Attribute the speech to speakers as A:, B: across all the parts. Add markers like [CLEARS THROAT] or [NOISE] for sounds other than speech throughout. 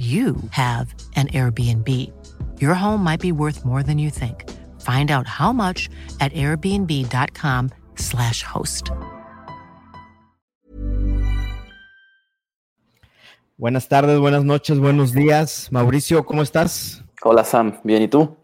A: you have an Airbnb. Your home might be worth more than you think. Find out how much at airbnb.com/slash host.
B: Buenas tardes, buenas noches, buenos días. Mauricio, ¿cómo estás?
C: Hola Sam, bien, ¿y tú?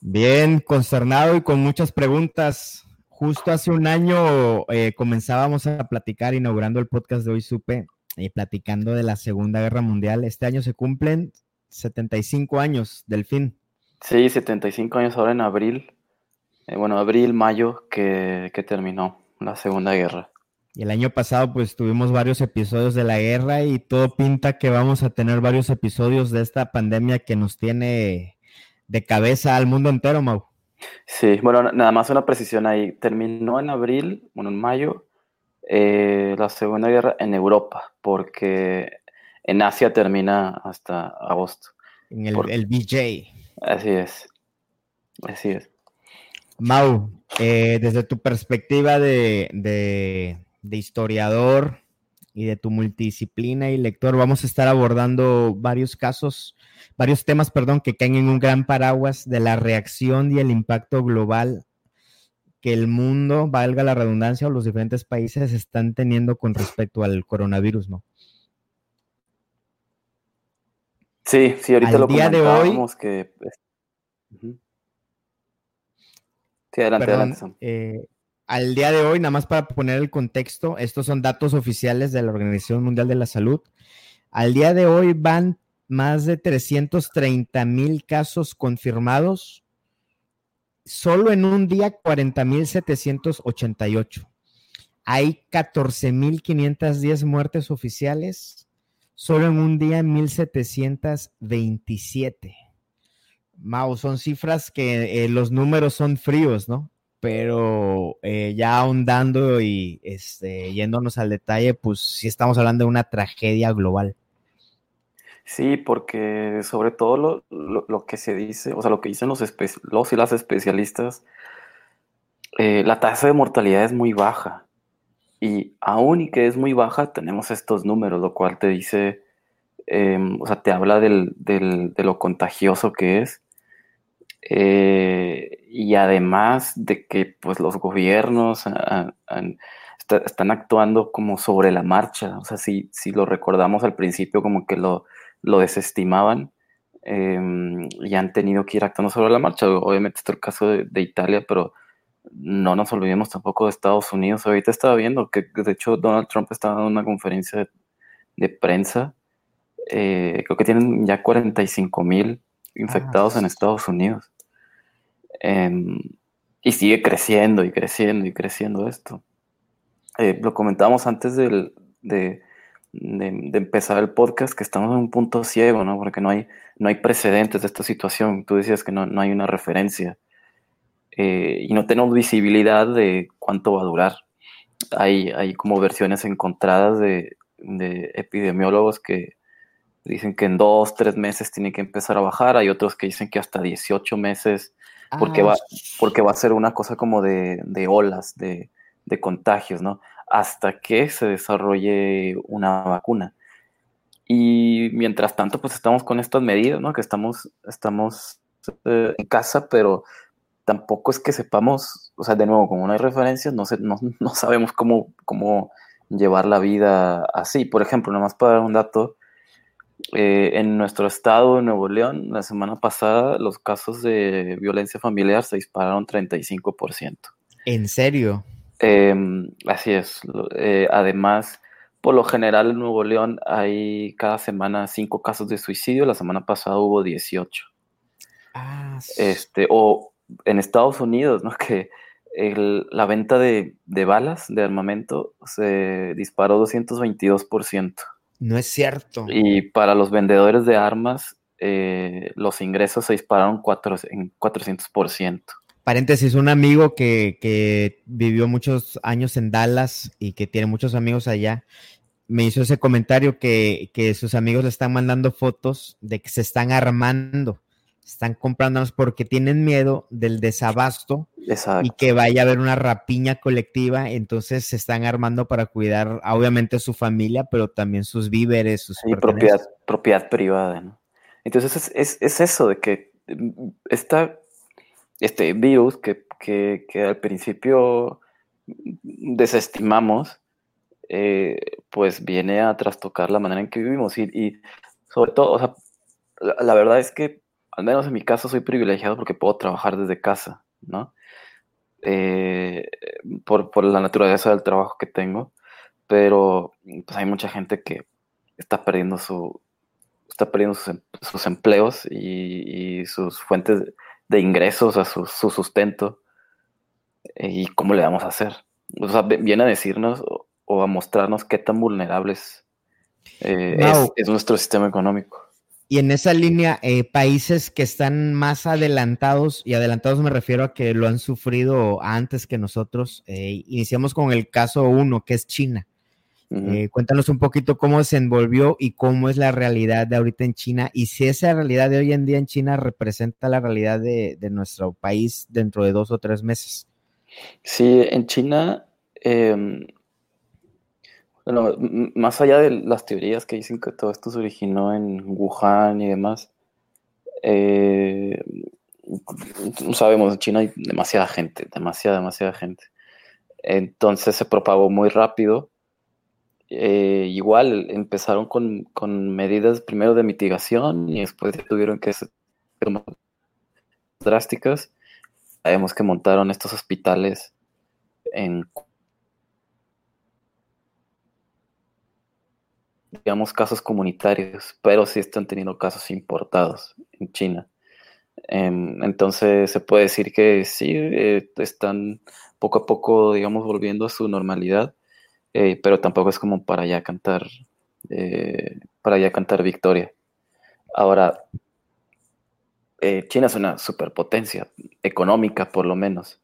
B: Bien, consternado y con muchas preguntas. Justo hace un año eh, comenzábamos a platicar, inaugurando el podcast de hoy, supe, y platicando de la Segunda Guerra Mundial. Este año se cumplen 75 años del fin.
C: Sí, 75 años ahora en abril. Eh, bueno, abril, mayo, que, que, terminó la Segunda Guerra.
B: Y el año pasado, pues tuvimos varios episodios de la guerra y todo pinta que vamos a tener varios episodios de esta pandemia que nos tiene de cabeza al mundo entero, Mau.
C: Sí, bueno, nada más una precisión ahí. Terminó en abril, bueno, en mayo, eh, la Segunda Guerra en Europa, porque en Asia termina hasta agosto.
B: En el, el BJ.
C: Así es. Así es.
B: Mau, eh, desde tu perspectiva de, de, de, historiador y de tu multidisciplina y lector, vamos a estar abordando varios casos, varios temas, perdón, que caen en un gran paraguas de la reacción y el impacto global que el mundo, valga la redundancia, o los diferentes países están teniendo con respecto al coronavirus, ¿no?
C: Sí, sí, ahorita
B: al
C: lo
B: día de hoy,
C: que... Sí, adelante,
B: perdón,
C: adelante.
B: Eh, al día de hoy, nada más para poner el contexto, estos son datos oficiales de la Organización Mundial de la Salud. Al día de hoy van más de 330 mil casos confirmados, solo en un día 40.788. Hay 14.510 muertes oficiales, solo en un día 1.727. Mau, son cifras que eh, los números son fríos, ¿no? Pero eh, ya ahondando y este, yéndonos al detalle, pues sí estamos hablando de una tragedia global.
C: Sí, porque sobre todo lo, lo, que se dice, o sea, lo que dicen los, los y las especialistas, eh, la tasa de mortalidad es muy baja. Y aún y que es muy baja, tenemos estos números, lo cual te dice, eh, o sea, te habla del, del, de lo contagioso que es. Eh, y además de que pues los gobiernos están actuando como sobre la marcha. O sea, si, si lo recordamos al principio, como que lo lo desestimaban eh, y han tenido que ir actuando sobre la marcha. Obviamente este es el caso de, de, Italia, pero no nos olvidemos tampoco de Estados Unidos. Ahorita estaba viendo que de hecho Donald Trump estaba en una conferencia de, de prensa. Eh, creo que tienen ya 45 mil infectados ah, en Estados Unidos. Eh, y sigue creciendo y creciendo y creciendo esto. Eh, lo comentábamos antes del, de, de, de, empezar el podcast que estamos en un punto ciego, ¿no? Porque no hay, no hay precedentes de esta situación. Tú decías que no, no hay una referencia eh, y no tenemos visibilidad de cuánto va a durar. Hay, hay como versiones encontradas de, de epidemiólogos que dicen que en dos, tres meses tiene que empezar a bajar. Hay otros que dicen que hasta 18 meses, porque, ah. va, porque va a ser una cosa como de, de olas de, de contagios, ¿no? Hasta que se desarrolle una vacuna. Y mientras tanto, pues estamos con estas medidas, ¿no? Que estamos, estamos eh, en casa, pero tampoco es que sepamos, o sea, de nuevo, como no hay referencias, no, sé, no, [LAUGHS] no sabemos cómo, cómo llevar la vida así. Por ejemplo, nada más para dar un dato, eh, en nuestro estado, Nuevo León, la semana pasada los casos de violencia familiar se dispararon 35%.
B: ¿En serio?
C: Eh, así es. Eh, además, por lo general en Nuevo León hay cada semana cinco casos de suicidio. La semana pasada hubo 18.
B: Ah,
C: este, o en Estados Unidos, ¿no? [LAUGHS] Que el, la venta de, de, balas, de armamento, se disparó 222%.
B: No es cierto.
C: Y para los vendedores de armas, eh, los ingresos se dispararon cuatro, en 400%.
B: Paréntesis, un amigo que, que vivió muchos años en Dallas y que tiene muchos amigos allá, me hizo ese comentario que, que, sus amigos le están mandando fotos de que se están armando, están comprándonos porque tienen miedo del desabasto
C: Exacto.
B: y que vaya a haber una rapiña colectiva, entonces se están armando para cuidar obviamente su familia, pero también sus víveres, sus
C: y propiedad, propiedad privada, ¿no? Entonces es, es, es, eso de que esta, este virus que, que, que al principio desestimamos, eh, pues viene a trastocar la manera en que vivimos. Y, sobre todo, o sea, la, verdad es que, al menos en mi caso, soy privilegiado porque puedo trabajar desde casa, ¿no? Eh, por, por, la naturaleza del trabajo que tengo, pero pues hay mucha gente que está perdiendo su está perdiendo sus, em, empleos y, y, sus fuentes de ingresos, a su, su sustento. ¿Y cómo le vamos a hacer? O sea, viene a decirnos o a mostrarnos qué tan vulnerables eh, wow. es, es, nuestro sistema económico.
B: Y en esa línea, eh, países que están más adelantados, y adelantados me refiero a que lo han sufrido antes que nosotros, eh, iniciamos con el caso uno, que es China. Uh -huh. cuéntanos un poquito cómo se envolvió y cómo es la realidad de ahorita en China, y si esa realidad de hoy en día en China representa la realidad de, de nuestro país dentro de dos o tres meses.
C: Sí, en China eh, bueno, más allá de las teorías que dicen que todo esto se originó en Wuhan y demás, eh, sabemos, en China hay demasiada gente, demasiada, demasiada gente. Entonces se propagó muy rápido. Eh, igual empezaron con, con, medidas primero de mitigación y después tuvieron que ser más drásticas. Sabemos que montaron estos hospitales en digamos, casos comunitarios, pero sí están teniendo casos importados en China. Entonces se puede decir que sí, eh, están poco a poco, digamos, volviendo a su normalidad, eh, pero tampoco es como para ya cantar, eh, para ya cantar victoria. Ahora, eh, China es una superpotencia económica, por lo menos.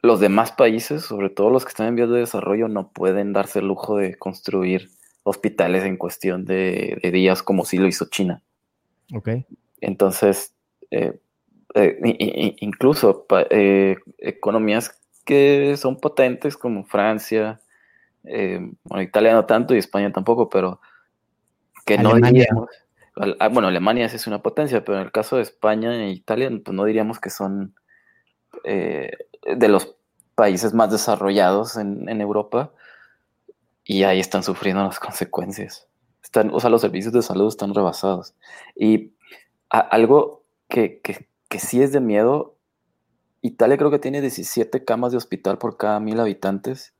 C: Los demás países, sobre todo los que están en vías de desarrollo, no pueden darse el lujo de construir hospitales en cuestión de, de días como sí lo hizo China.
B: Ok.
C: Entonces, eh, eh, incluso economías que son potentes como Francia, bueno, Italia no tanto y España tampoco, pero que Alemania. no diríamos, ah, bueno, Alemania sí es una potencia, pero en el caso de España e Italia, pues no diríamos que son de los países más desarrollados en, en Europa, y ahí están sufriendo las consecuencias. Están, o sea, los servicios de salud están rebasados. Y a, algo que, que, que, sí es de miedo, Italia creo que tiene 17 camas de hospital por cada mil habitantes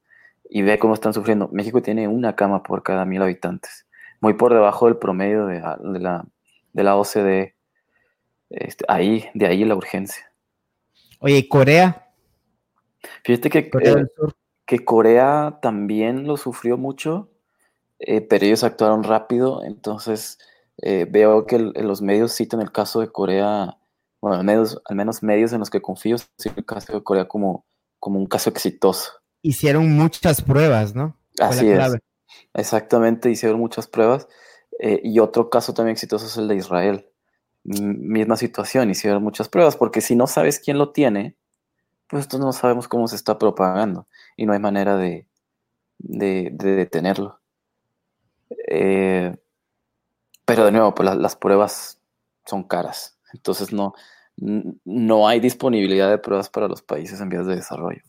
C: y ve cómo están sufriendo. México tiene una cama por cada mil habitantes, muy por debajo del promedio de, de la, de la OCDE. Este, ahí, de ahí la urgencia.
B: Oye, ¿y Corea?
C: Fíjate que Corea Sur que Corea también lo sufrió mucho, eh, pero ellos actuaron rápido, entonces eh, veo que el, los medios citan el caso de Corea, bueno, al menos, al menos medios en los que confío, citan el caso de Corea como, como un caso exitoso.
B: Hicieron muchas pruebas, ¿no?
C: Así es. Exactamente, hicieron muchas pruebas. Eh, y otro caso también exitoso es el de Israel. M misma situación, hicieron muchas pruebas, porque si no sabes quién lo tiene, pues entonces no sabemos cómo se está propagando y no hay manera de, de, de detenerlo. Eh, pero de nuevo, pues las, las, pruebas son caras, entonces no, no hay disponibilidad de pruebas para los países en vías de desarrollo.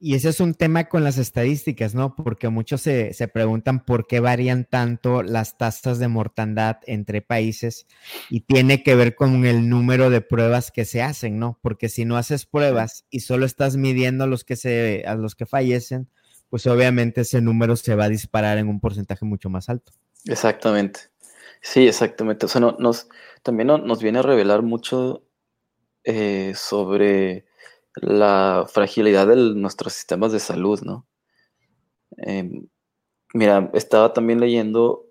B: Y ese es un tema con las estadísticas, ¿no? Porque muchos se, se, preguntan por qué varían tanto las tasas de mortandad entre países y tiene que ver con el número de pruebas que se hacen, ¿no? Porque si no haces pruebas y solo estás midiendo a los que, se, a los que fallecen, pues obviamente ese número se va a disparar en un porcentaje mucho más alto.
C: Exactamente. Sí, exactamente. O sea, no, nos, también no, nos viene a revelar mucho eh, sobre la fragilidad de nuestros sistemas de salud, ¿no? Eh, mira, estaba también leyendo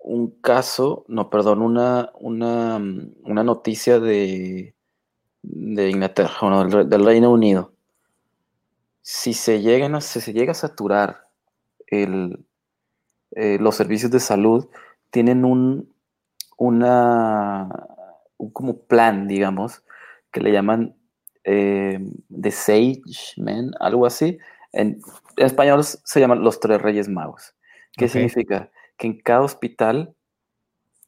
C: un caso, no, perdón, una, una, una noticia de, de Inglaterra, del, Reino Unido. Si se, a, se llega a saturar el, eh, los servicios de salud, tienen un, una, un como plan, digamos, que le llaman eh, The Sage Men, algo así. En, español se llaman los tres reyes magos. ¿Qué significa? Que en cada hospital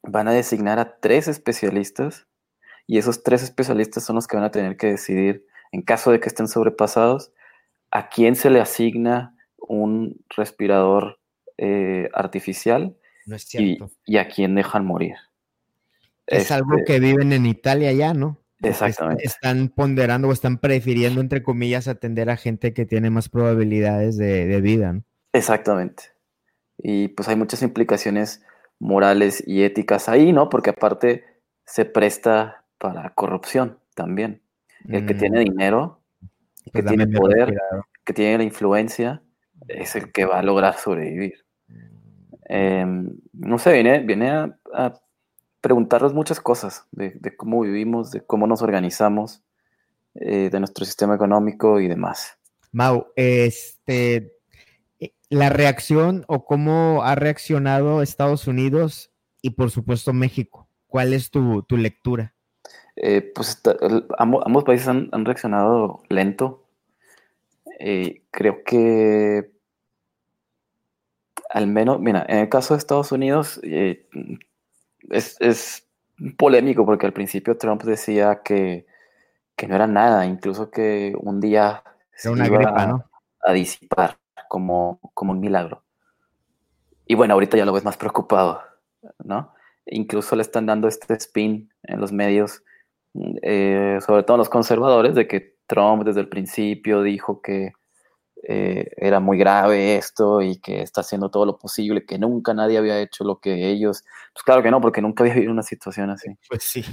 C: van a designar a tres especialistas y esos tres especialistas son los que van a tener que decidir, en caso de que estén sobrepasados, a quién se le asigna un respirador eh, artificial y, a quién dejan morir.
B: Es algo este que viven en Italia ya, ¿no?
C: Exactamente.
B: Están ponderando o están prefiriendo, entre comillas, atender a gente que tiene más probabilidades de, vida.
C: Exactamente. Y pues hay muchas implicaciones morales y éticas ahí, ¿no? Porque aparte se presta para corrupción también. El que tiene mm. dinero, que pues tiene poder, que tiene la influencia, es el que va a lograr sobrevivir. Em, no sé, viene, viene a preguntarnos muchas cosas de, cómo vivimos, de cómo nos organizamos, eh, de nuestro sistema económico y demás.
B: Mau, este, eh, la reacción o cómo ha reaccionado Estados Unidos y por supuesto México. ¿Cuál es tu, lectura?
C: Eh, pues ambos, países han, reaccionado lento. creo que al menos, mira, en el caso de Estados Unidos, es, polémico porque al principio Trump decía que, no era nada, incluso que un día
B: se iba
C: a, disipar como, como un milagro. Y bueno, ahorita ya lo ves más preocupado, ¿no? Incluso le están dando este spin en los medios, eh, sobre todo los conservadores, de que Trump desde el principio dijo que eh, era muy grave esto y que está haciendo todo lo posible, que nunca nadie había hecho lo que ellos. Pues claro que no, porque nunca había vivido una situación así.
B: Pues sí.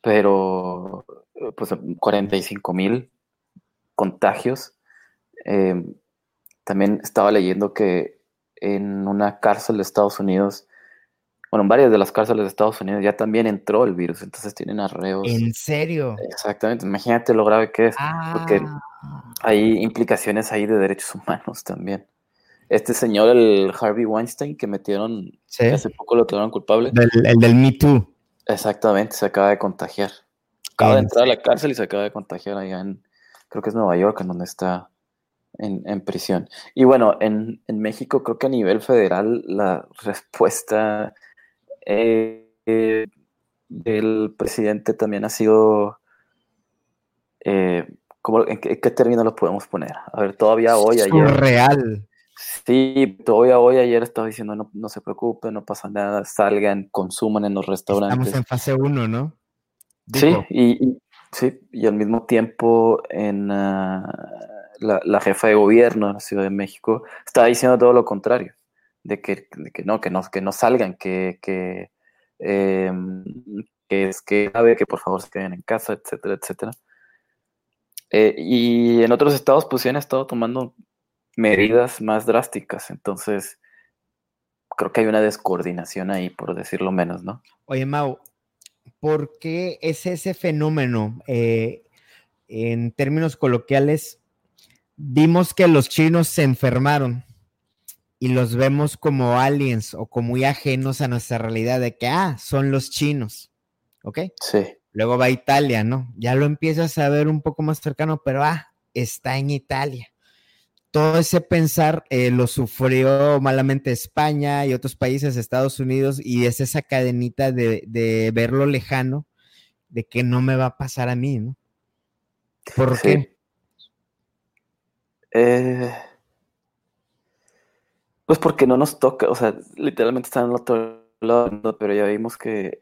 C: Pero, pues 45 mil contagios. Em, también estaba leyendo que en una cárcel de Estados Unidos, bueno, en varias de las cárceles de Estados Unidos ya también entró el virus, entonces tienen arreos.
B: ¿En serio?
C: Exactamente, imagínate lo grave que es, porque ah hay implicaciones ahí de derechos humanos también. Este señor, el Harvey Weinstein, que metieron, hace poco lo tuvieron culpable.
B: el del Me Too.
C: Exactamente, se acaba de contagiar. Acaba de entrar a la cárcel y se acaba de contagiar allá en, creo que es Nueva York, en donde está en, prisión. Y bueno, en, México creo que a nivel federal la respuesta eh, del presidente también ha sido eh, en, qué, términos los podemos poner? A ver, todavía hoy, ayer.
B: Real.
C: Sí, todavía hoy, ayer estaba diciendo, no, no se preocupen, no pasa nada, salgan, consuman en los restaurantes.
B: Estamos en fase 1, ¿no?
C: Sí, y, sí, y al mismo tiempo en ah, la, jefa de gobierno de la Ciudad de México estaba diciendo todo lo contrario, de que, que no, que no, que no salgan, que, que, em, que es que, ver, que por favor se queden en casa, etcétera, etcétera. Eh, y en otros estados pues sí han estado tomando medidas más drásticas, entonces creo que hay una descoordinación ahí, por decirlo menos, ¿no?
B: Oye, Mau, ¿por qué es ese fenómeno? Eh, en términos coloquiales, vimos que los chinos se enfermaron y los vemos como aliens o como muy ajenos a nuestra realidad de que, ah, son los chinos, ¿ok?
C: Sí.
B: Luego va a Italia, ¿no? Ya lo empiezas a ver un poco más cercano, pero ah, está en Italia. Todo ese pensar eh, lo sufrió malamente España y otros países, Estados Unidos, y es esa cadenita de, verlo lejano, de que no me va a pasar a mí, ¿no? ¿Por qué?
C: Eh, pues porque no nos toca, o sea, literalmente están en el otro lado, pero ya vimos que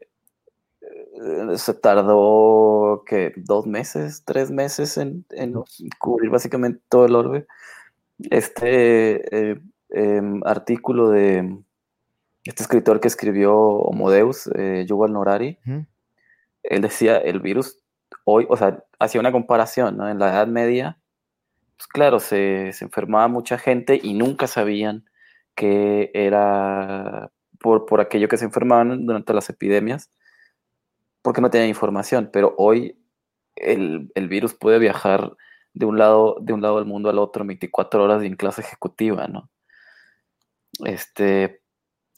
C: eh, se tardó que dos meses, tres meses en, cubrir básicamente todo el orbe. Este eh, em, artículo de este escritor que escribió Homodeus, eh, Yuval Norari, él decía el virus hoy, o sea, hacía una comparación, ¿no? En la Edad Media, pues claro, se, se enfermaba mucha gente y nunca sabían que era por, por aquello que se enfermaban durante las epidemias, porque no tenían información, pero hoy el, el, virus puede viajar de un, lado, de un lado del mundo al otro 24 horas en clase ejecutiva, ¿no? Este...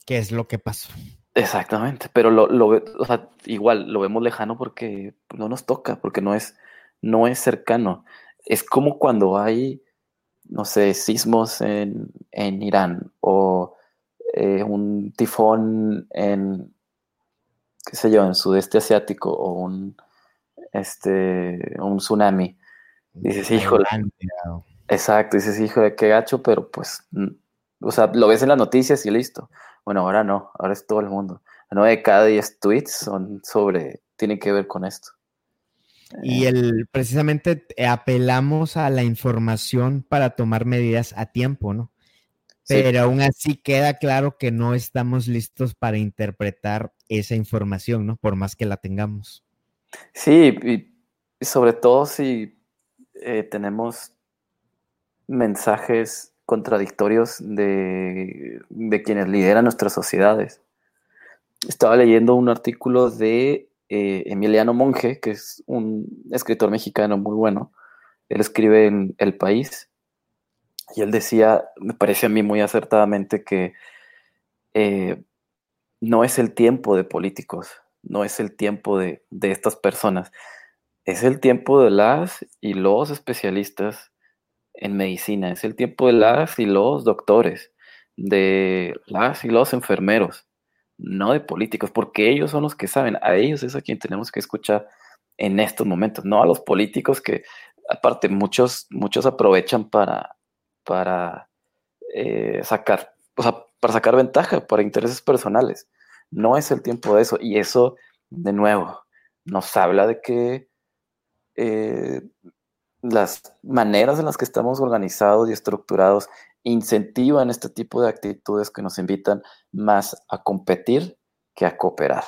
B: ¿Qué es lo que pasó?
C: Exactamente, pero lo, lo o sea, igual lo vemos lejano porque no nos toca, porque no es, no es cercano. Es como cuando hay, no sé, sismos en, en Irán o eh, un tifón en, qué sé yo, en sudeste asiático o un, este, un tsunami. Dices, híjole. Exacto, dices, híjole, qué gacho, pero pues, o sea, lo ves en las noticias y listo. Bueno, ahora no, ahora es todo el mundo. 9 de cada 10 tweets son sobre, tienen que ver con esto.
B: Y el, precisamente apelamos a la información para tomar medidas a tiempo, ¿no? Pero aún así queda claro que no estamos listos para interpretar esa información, ¿no? Por más que la tengamos.
C: Sí, y sobre todo si eh, tenemos mensajes contradictorios de, quienes lideran nuestras sociedades. Estaba leyendo un artículo de eh, Emiliano Monge, que es un escritor mexicano muy bueno. Él escribe en El País y él decía, me parece a mí muy acertadamente que eh, no es el tiempo de políticos, no es el tiempo de, de estas personas, es el tiempo de las y los especialistas en medicina, es el tiempo de las y los doctores, de las y los enfermeros, no de políticos, porque ellos son los que saben, a ellos es a quien tenemos que escuchar en estos momentos, no a los políticos que aparte muchos, muchos aprovechan para, para eh, sacar, o sea, para sacar ventaja, para intereses personales. No es el tiempo de eso. Y eso, de nuevo, nos habla de que eh, las maneras en las que estamos organizados y estructurados incentivan este tipo de actitudes que nos invitan más a competir que a cooperar.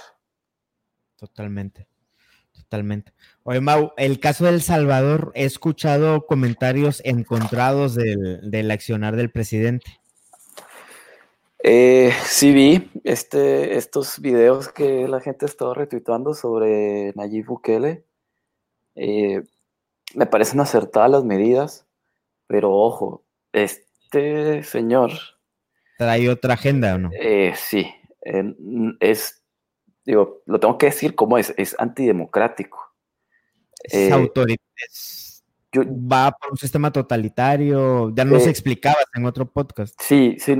B: Totalmente, totalmente. Oye, Mau, el caso de El Salvador, he escuchado comentarios encontrados del, accionar del presidente.
C: Eh, sí vi este, estos videos que la gente estaba retuitando sobre Nayib Bukele. Eh, me parecen acertadas las medidas, pero ojo, este señor...
B: ¿Trae otra agenda o no?
C: Eh, sí, es, digo, lo tengo que decir como es, es antidemocrático.
B: Es eh, va por un sistema totalitario, ya nos eh, explicabas en otro podcast.
C: Sí, sí,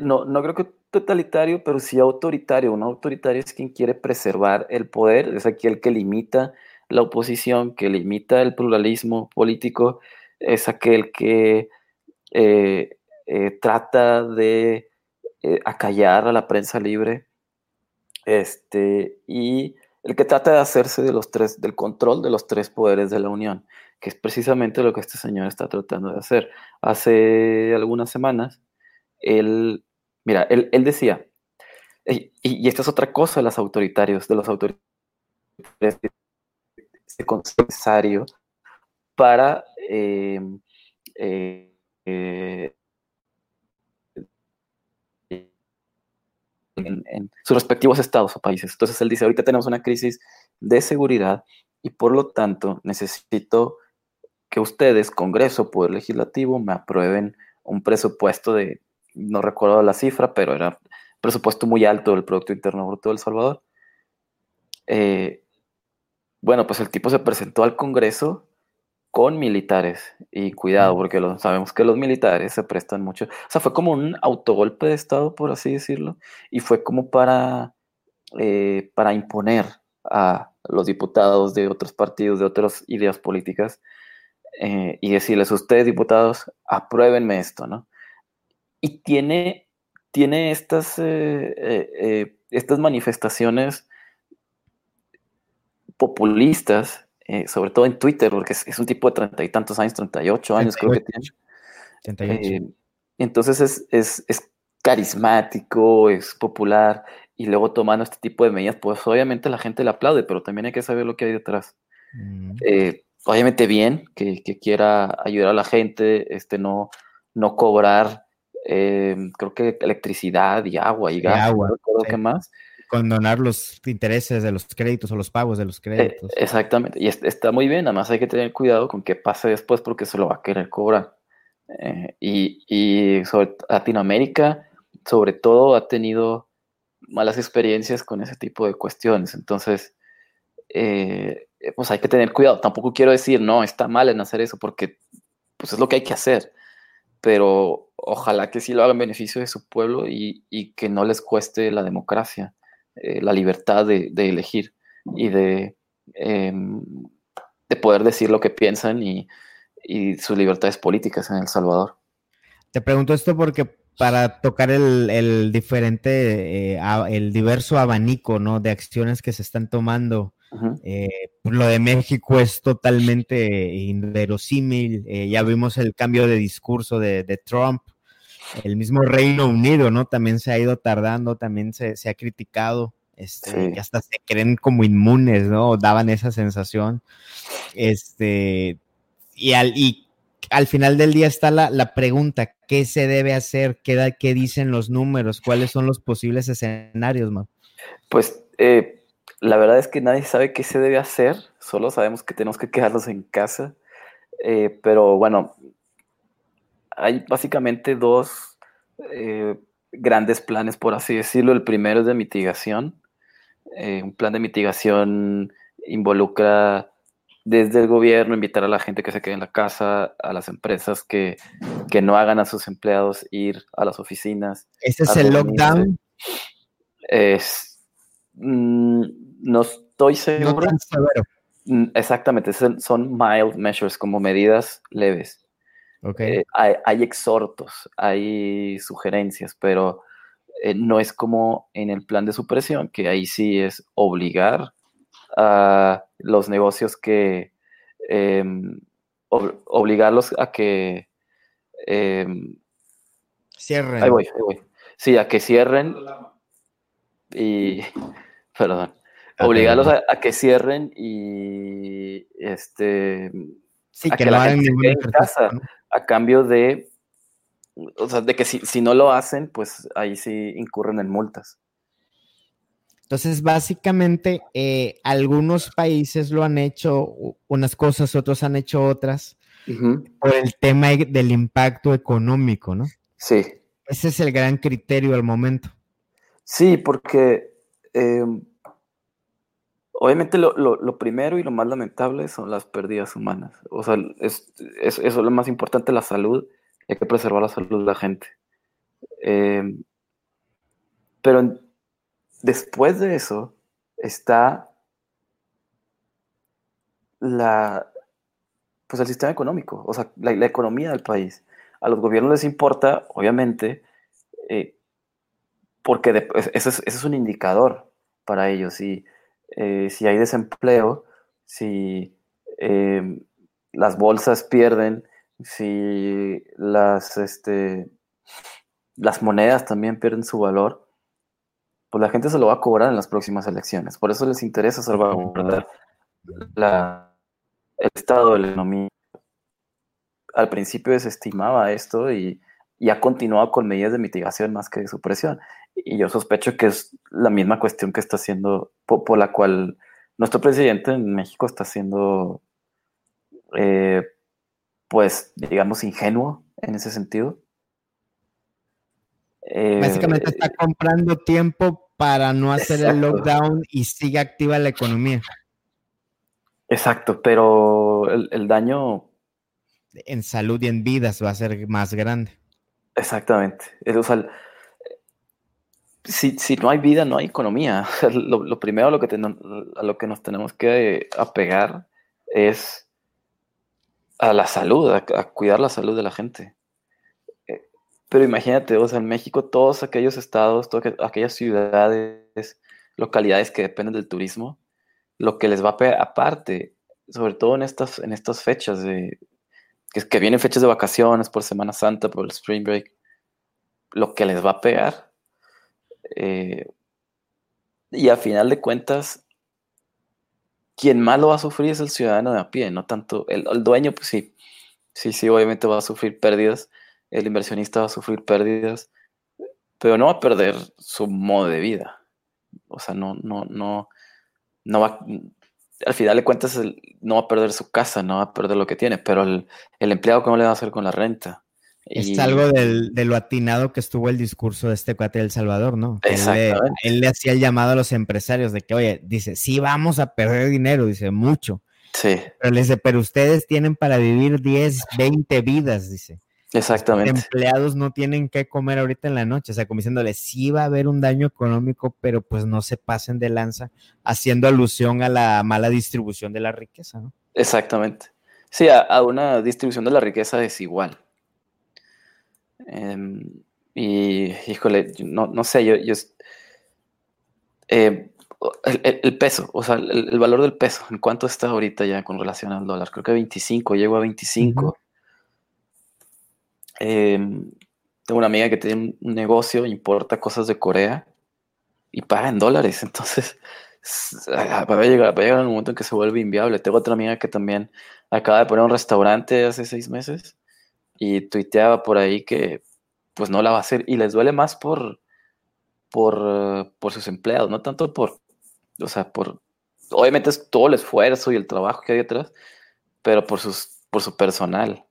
C: no, no creo que totalitario, pero sí autoritario. Un autoritario es quien quiere preservar el poder, es aquel que limita la oposición, que limita el pluralismo político, es aquel que eh, eh, trata de eh, acallar a la prensa libre este, y el que trata de hacerse de los tres, del control de los tres poderes de la Unión, que es precisamente lo que este señor está tratando de hacer. Hace algunas semanas, él, mira, él, decía, y, esta es otra cosa de los autoritarios, de los autoritarios necesario para eh, eh, en, sus respectivos estados o países. Entonces él dice, ahorita tenemos una crisis de seguridad y por lo tanto necesito que ustedes, Congreso, Poder Legislativo, me aprueben un presupuesto de, no recuerdo la cifra, pero era presupuesto muy alto del Producto Interno Bruto del Salvador. Eh, bueno, pues el tipo se presentó al Congreso con militares. Y cuidado, porque sabemos que los militares se prestan mucho. O sea, fue como un autogolpe de Estado, por así decirlo. Y fue como para, eh, para imponer a los diputados de otros partidos, de otras ideas políticas, eh, y decirles, ustedes diputados, apruébenme esto, ¿no? Y tiene, tiene estas, eh, estas manifestaciones populistas, eh, sobre todo en Twitter, porque es, un tipo de treinta y tantos años, treinta y ocho años creo que tiene. Eh, entonces es, es, carismático, es popular, y luego tomando este tipo de medidas, pues obviamente la gente le aplaude, pero también hay que saber lo que hay detrás. Mm. Eh, obviamente bien, que, quiera ayudar a la gente, este, no, no cobrar em, creo que electricidad y agua y gas,
B: agua,
C: no recuerdo qué más.
B: Condonar los intereses de los créditos o los pagos de los
C: Eh,
B: créditos.
C: exactamente, y es- está muy bien, además hay que tener cuidado con qué pase después porque se lo va a querer cobrar. Eh, y, y sobre Latinoamérica, sobre todo, ha tenido malas experiencias con ese tipo de cuestiones. Entonces, eh, pues hay que tener cuidado. Tampoco quiero decir, no, está mal en hacer eso, porque pues es lo que hay que hacer. Pero ojalá que sí lo hagan en beneficio de su pueblo y, y que no les cueste la democracia, eh, la libertad de, de elegir y de, em, de poder decir lo que piensan y, y sus libertades políticas en El Salvador.
B: Te pregunto esto porque para tocar el, el diferente, eh, el diverso abanico, ¿no? De acciones que se están tomando. Eh, lo de México es totalmente inverosímil. eh, ya vimos el cambio de discurso de, de Trump. El mismo Reino Unido, ¿no? También se ha ido tardando, también se, se ha criticado. Este,
C: Sí.
B: que hasta se creen como inmunes, ¿no? Daban esa sensación. Este, y al, y al final del día está la, la pregunta, ¿qué se debe hacer? ¿Qué, da- ¿Qué dicen los números? ¿Cuáles son los posibles escenarios, man?
C: Pues eh, la verdad es que nadie sabe qué se debe hacer, solo sabemos que tenemos que quedarnos en casa. Eh, pero bueno, hay básicamente dos eh, grandes planes, por así decirlo. El primero es de mitigación. Eh, un plan de mitigación involucra desde el gobierno invitar a la gente que se quede en la casa, a las empresas que, que no hagan a sus empleados ir a las oficinas.
B: Ese es el lockdown.
C: Es, mm, no estoy
B: No
C: seguro.
B: tan severo.
C: Mm, Exactamente, son mild measures, como medidas leves.
B: Ok.
C: Eh, hay, hay exhortos, hay sugerencias, pero eh, no es como en el plan de supresión, que ahí sí es obligar a los negocios que em, ob- obligarlos a que em,
B: Cierren.
C: ahí voy, ahí voy. Sí, a que cierren y [LAUGHS] perdón.
B: Ah,
C: Obligarlos a, a que cierren y este
B: Sí,
C: a
B: que,
C: que
B: no
C: la
B: hagan
C: gente en casa.
B: ¿no?
C: A cambio de o sea, de que si, si no lo hacen, pues ahí sí incurren en multas.
B: Entonces, básicamente, eh, algunos países lo han hecho unas cosas, otros han hecho otras, por el tema del impacto económico, ¿no?
C: Sí,
B: Ese es el gran criterio al momento.
C: sí, porque eh, obviamente lo, lo- primero y lo más lamentable son las pérdidas humanas. O sea, es, es- eso es lo más importante, la salud. y Hay que preservar la salud de la gente. Eh, pero después de eso está la, pues el sistema económico, o sea, la, la economía del país. A los gobiernos les importa, obviamente, eh, porque de- es- ese, es, ese es un indicador para ellos. Si, eh, si hay desempleo, si eh, las bolsas pierden, si las, este, las monedas también pierden su valor, pues la gente se lo va a cobrar en las próximas elecciones. Por eso les interesa salvaguardar la, el estado de la economía. Al principio desestimaba esto y, y ha continuado con medidas de mitigación más que de supresión. Y yo sospecho que es la misma cuestión que está haciendo, por, por la cual nuestro presidente en México está siendo, eh, pues, digamos, ingenuo en ese sentido. Eh,
B: Básicamente está comprando tiempo para no hacer el lockdown y sigue activa la economía.
C: Exacto, pero el, el daño,
B: En salud y en vidas va a ser más grande.
C: Exactamente. O sea, si, si no hay vida, no hay economía. [LAUGHS] Lo, primero a lo, que nos tenemos que apegar es a la salud, a, cuidar la salud de la gente. Eh, Pero imagínate, o sea, en México todos aquellos estados, todas aqu- aquellas ciudades, localidades que dependen del turismo, lo que les va a pegar, aparte, sobre todo en estas, en estas fechas de, que, vienen fechas de vacaciones por Semana Santa, por el Spring Break, lo que les va a pegar. eh, y a final de cuentas, quien más lo va a sufrir es el ciudadano de a pie, no tanto el, el dueño, pues sí, sí, sí, obviamente va a sufrir pérdidas, el inversionista va a sufrir pérdidas, pero no va a perder su modo de vida. O sea, no, no, no, no va, al final de cuentas no va a perder su casa, no va a perder lo que tiene, pero el, empleado, ¿cómo le va a hacer con la renta?
B: Es algo de lo atinado que estuvo el discurso de este cuate del Salvador, ¿no? Él le, él le, hacía el llamado a los empresarios de que, oye, dice, sí vamos a perder dinero, dice, mucho.
C: Sí.
B: Pero le dice, pero ustedes tienen para vivir 10, 20 vidas, dice.
C: Exactamente.
B: Los empleados no tienen que comer ahorita en la noche, o sea, como diciéndole, sí va a haber un daño económico, pero pues no se pasen de lanza, haciendo alusión a la mala distribución de la riqueza, ¿no?
C: Exactamente. Sí, a, una distribución de la riqueza desigual. Em, y, híjole, no, no sé, yo, yo eh, el, peso, o sea, el, valor del peso, ¿en cuánto está ahorita ya con relación al dólar? Creo que 25, llego a 25. Em, tengo una amiga que tiene un negocio, importa cosas de Corea y paga en dólares. [LAUGHS] Entonces, va a, llegar, va a llegar un momento en que se vuelve inviable. Tengo otra amiga que también acaba de poner un restaurante hace seis meses y tuiteaba por ahí que pues no la va a hacer y les duele más por, por, por sus empleados, no tanto por, o sea, por, obviamente es todo el esfuerzo y el trabajo que hay detrás, pero por, sus, por su personal.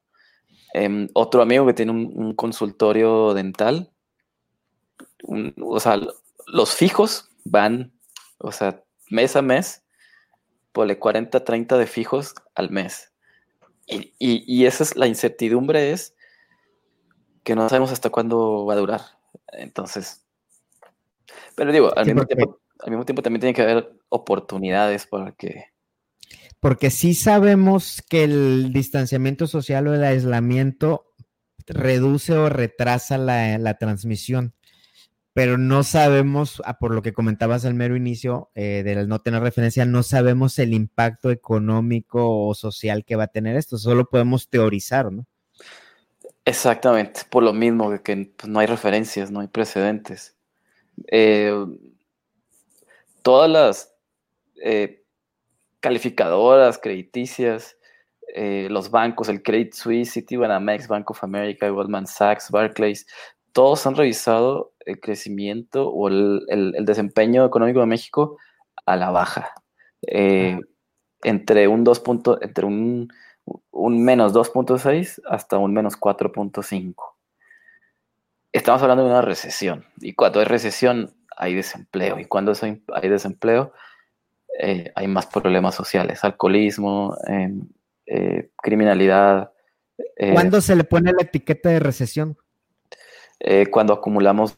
C: Em, otro amigo que tiene un, consultorio dental, o sea, los fijos van, o sea, mes a mes, pone 40, 30 de fijos al mes. Y, esa es la incertidumbre, es que no sabemos hasta cuándo va a durar. Entonces, pero digo, al, mismo, tiempo, al mismo tiempo también tiene que haber oportunidades para que
B: porque sí sabemos que el distanciamiento social o el aislamiento reduce o retrasa la, transmisión, pero no sabemos, ah, por lo que comentabas al mero inicio, eh, del no tener referencia, no sabemos el impacto económico o social que va a tener esto, solo podemos teorizar, ¿no?
C: Exactamente, por lo mismo que, pues, no hay referencias, no hay precedentes. Eh, todas las eh, calificadoras crediticias, eh, los bancos, el Credit Suisse, Citibanamex, Bank of America, Goldman Sachs, Barclays, todos han revisado el crecimiento o el, desempeño económico de México a la baja. Eh, entre un 2 entre un, un menos 2.6 hasta un menos 4.5. Estamos hablando de una recesión. Y cuando hay recesión hay desempleo. Y cuando hay desempleo eh, hay más problemas sociales, alcoholismo, em, eh, criminalidad.
B: Eh, ¿Cuándo se le pone la etiqueta de recesión?
C: cuando acumulamos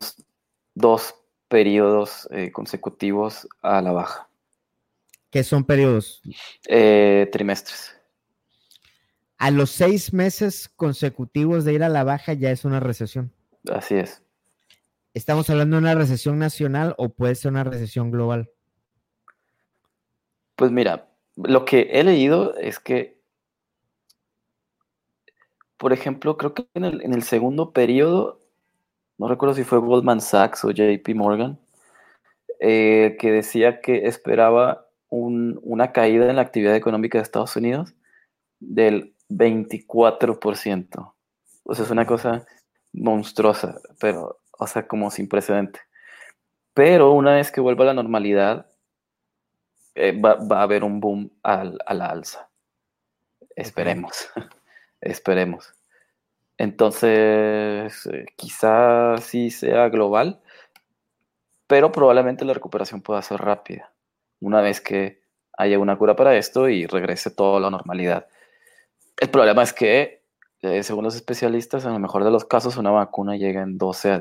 C: dos periodos consecutivos a la baja.
B: ¿Qué son periodos?
C: trimestres.
B: A los seis meses consecutivos de ir a la baja ya es una recesión.
C: Así es.
B: ¿Estamos hablando de una recesión nacional o puede ser una recesión global?
C: Pues mira, lo que he leído es que, por ejemplo, creo que en el, segundo periodo, no recuerdo si fue Goldman Sachs o JP Morgan, eh, que decía que esperaba una caída en la actividad económica de Estados Unidos del 24%. O sea, es una cosa monstruosa, pero, o sea, como sin precedente. Pero una vez que vuelva a la normalidad, eh, va, a haber un boom al, a la alza. Esperemos, [LAUGHS] esperemos. Entonces, eh, quizás sí sea global, pero probablemente la recuperación pueda ser rápida, una vez que haya una cura para esto y regrese todo a la normalidad. El problema es que, eh, según los especialistas, en el mejor de los casos, una vacuna llega en 12 a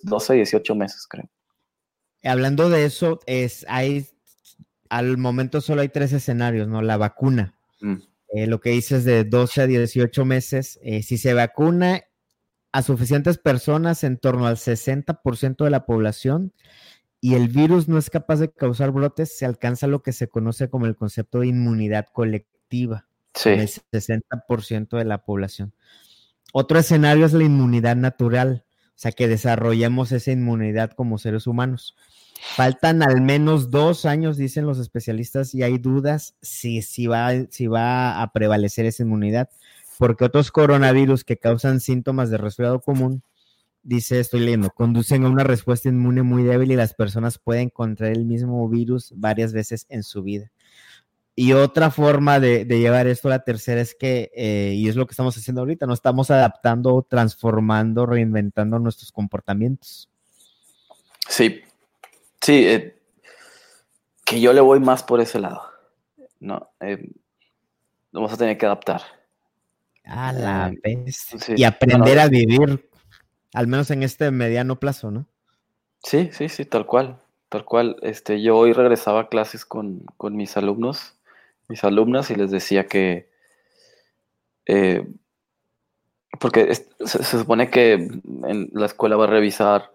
C: 12 18 meses, creo.
B: Hablando de eso, es, hay al momento solo hay tres escenarios, ¿no? La vacuna. Mm. Eh, lo que dices de 12 a 18 meses, eh, si se vacuna a suficientes personas, en torno al 60% de la población, y el virus no es capaz de causar brotes, se alcanza lo que se conoce como el concepto de inmunidad colectiva.
C: Sí.
B: El 60% de la población. Otro escenario es la inmunidad natural, o sea, que desarrollemos esa inmunidad como seres humanos. Faltan al menos dos años, dicen los especialistas, y hay dudas si, si, va, si va a prevalecer esa inmunidad. porque otros coronavirus que causan síntomas de resfriado común, dice, estoy leyendo, conducen a una respuesta inmune muy débil y las personas pueden contraer el mismo virus varias veces en su vida. Y otra forma de, llevar esto a la tercera es que, eh, y es lo que estamos haciendo ahorita, no estamos adaptando, transformando, reinventando nuestros comportamientos.
C: Sí, sí, eh, que yo le voy más por ese lado. No, eh, vamos a tener que adaptar.
B: A la vez. y aprender a vivir, al menos en este mediano plazo, ¿no?
C: Sí, sí, sí, tal cual, tal cual. Este, yo hoy regresaba a clases con, con mis alumnos mis alumnas y les decía que, eh, porque se, supone que en la escuela va a revisar,